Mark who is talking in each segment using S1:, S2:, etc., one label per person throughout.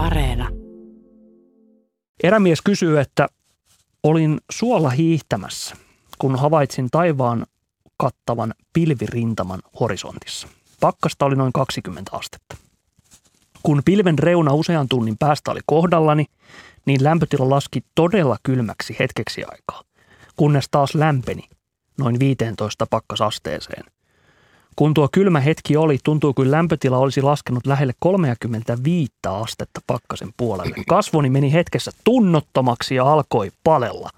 S1: Areena.
S2: Erämies kysyy, että olin suolla hiihtämässä, kun havaitsin taivaan kattavan pilvirintaman horisontissa. Pakkasta oli noin 20 astetta. Kun pilven reuna usean tunnin päästä oli kohdallani, niin lämpötila laski todella kylmäksi hetkeksi aikaa, kunnes taas lämpeni noin 15 pakkasasteeseen. Kun tuo kylmä hetki oli, tuntuu kuin lämpötila olisi laskenut lähelle 35 astetta pakkasen puolelle. Kasvoni meni hetkessä tunnottomaksi ja alkoi palella.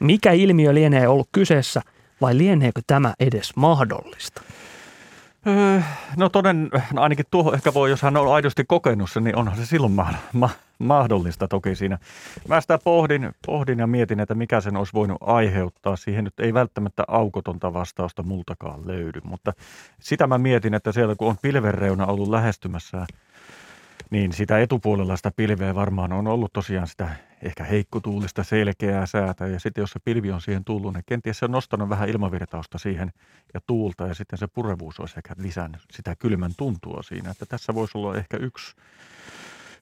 S2: Mikä ilmiö lienee ollut kyseessä vai lieneekö tämä edes mahdollista?
S3: Öö, no toden, no ainakin tuo ehkä voi, jos hän on aidosti kokenut sen, niin onhan se silloin ma- ma- mahdollista toki siinä. Mä sitä pohdin, pohdin ja mietin, että mikä sen olisi voinut aiheuttaa. Siihen nyt ei välttämättä aukotonta vastausta multakaan löydy, mutta sitä mä mietin, että siellä kun on pilvenreuna ollut lähestymässä niin sitä etupuolella sitä pilveä varmaan on ollut tosiaan sitä ehkä heikkotuulista selkeää säätä. Ja sitten jos se pilvi on siihen tullut, niin kenties se on nostanut vähän ilmavirtausta siihen ja tuulta. Ja sitten se purevuus olisi ehkä lisännyt sitä kylmän tuntua siinä. Että tässä voisi olla ehkä yksi,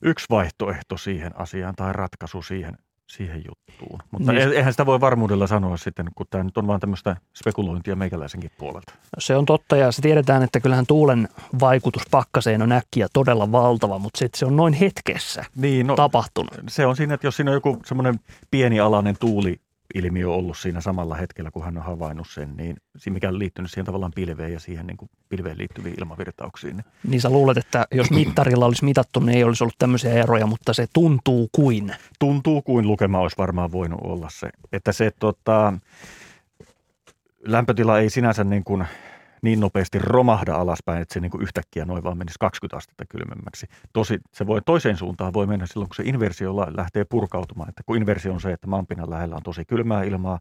S3: yksi vaihtoehto siihen asiaan tai ratkaisu siihen siihen juttuun. Mutta niin. eihän sitä voi varmuudella sanoa sitten, kun tämä nyt on vaan tämmöistä spekulointia meikäläisenkin puolelta.
S2: Se on totta ja se tiedetään, että kyllähän tuulen vaikutus pakkaseen on äkkiä todella valtava, mutta se, se on noin hetkessä niin, no, tapahtunut.
S3: Se on siinä, että jos siinä on joku semmoinen pienialainen tuuli ilmiö ollut siinä samalla hetkellä, kun hän on havainnut sen, niin mikä on liittynyt siihen tavallaan pilveen ja siihen niin kuin pilveen liittyviin ilmavirtauksiin.
S2: Niin. niin sä luulet, että jos mittarilla olisi mitattu, niin ei olisi ollut tämmöisiä eroja, mutta se tuntuu kuin.
S3: Tuntuu kuin lukema olisi varmaan voinut olla se. Että se tota, lämpötila ei sinänsä niin kuin niin nopeasti romahda alaspäin, että se niin kuin yhtäkkiä noin vaan menisi 20 astetta kylmemmäksi. Tosi, se voi toiseen suuntaan voi mennä silloin, kun se inversio lähtee purkautumaan. Että kun inversio on se, että maanpinnan lähellä on tosi kylmää ilmaa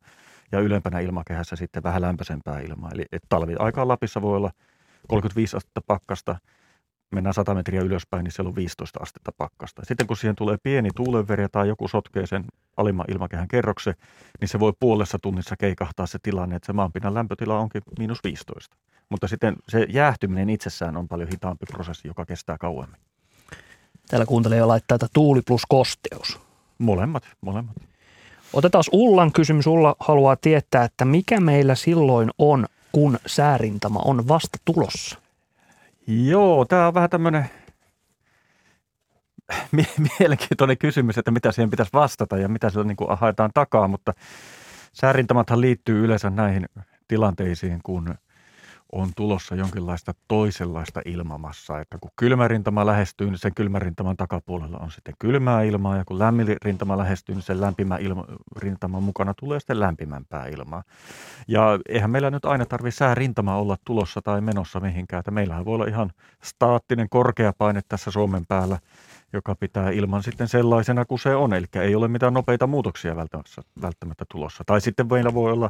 S3: ja ylempänä ilmakehässä sitten vähän lämpöisempää ilmaa. Eli talviaikaan Lapissa voi olla 35 astetta pakkasta – mennään 100 metriä ylöspäin, niin siellä on 15 astetta pakkasta. Sitten kun siihen tulee pieni tuulenverja tai joku sotkee sen alimman ilmakehän kerroksen, niin se voi puolessa tunnissa keikahtaa se tilanne, että se maanpinnan lämpötila onkin miinus 15. Mutta sitten se jäähtyminen itsessään on paljon hitaampi prosessi, joka kestää kauemmin.
S2: Täällä kuuntelee jo laittaa, että tuuli plus kosteus.
S3: Molemmat, molemmat.
S2: Otetaan Ullan kysymys. Ulla haluaa tietää, että mikä meillä silloin on, kun säärintama on vasta tulossa?
S3: Joo, tämä on vähän tämmöinen mielenkiintoinen kysymys, että mitä siihen pitäisi vastata ja mitä sillä niin kuin haetaan takaa, mutta säärintamathan liittyy yleensä näihin tilanteisiin, kun on tulossa jonkinlaista toisenlaista ilmamassaa. Että kun kylmä rintama lähestyy, niin sen kylmän rintaman takapuolella on sitten kylmää ilmaa, ja kun lämmin rintama lähestyy, niin sen lämpimän ilma, rintaman mukana tulee sitten lämpimämpää ilmaa. Ja eihän meillä nyt aina tarvitse säärintama olla tulossa tai menossa mihinkään. Että meillähän voi olla ihan staattinen korkea paine tässä Suomen päällä, joka pitää ilman sitten sellaisena kuin se on. Eli ei ole mitään nopeita muutoksia välttämättä, välttämättä tulossa. Tai sitten meillä voi olla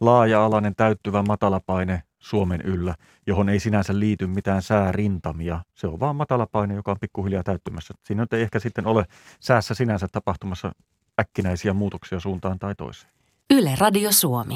S3: laaja-alainen täyttyvä matalapaine Suomen yllä, johon ei sinänsä liity mitään säärintamia. Se on vaan matalapaine, joka on pikkuhiljaa täyttymässä. Siinä ei ehkä sitten ole säässä sinänsä tapahtumassa äkkinäisiä muutoksia suuntaan tai toiseen.
S1: Yle Radio Suomi.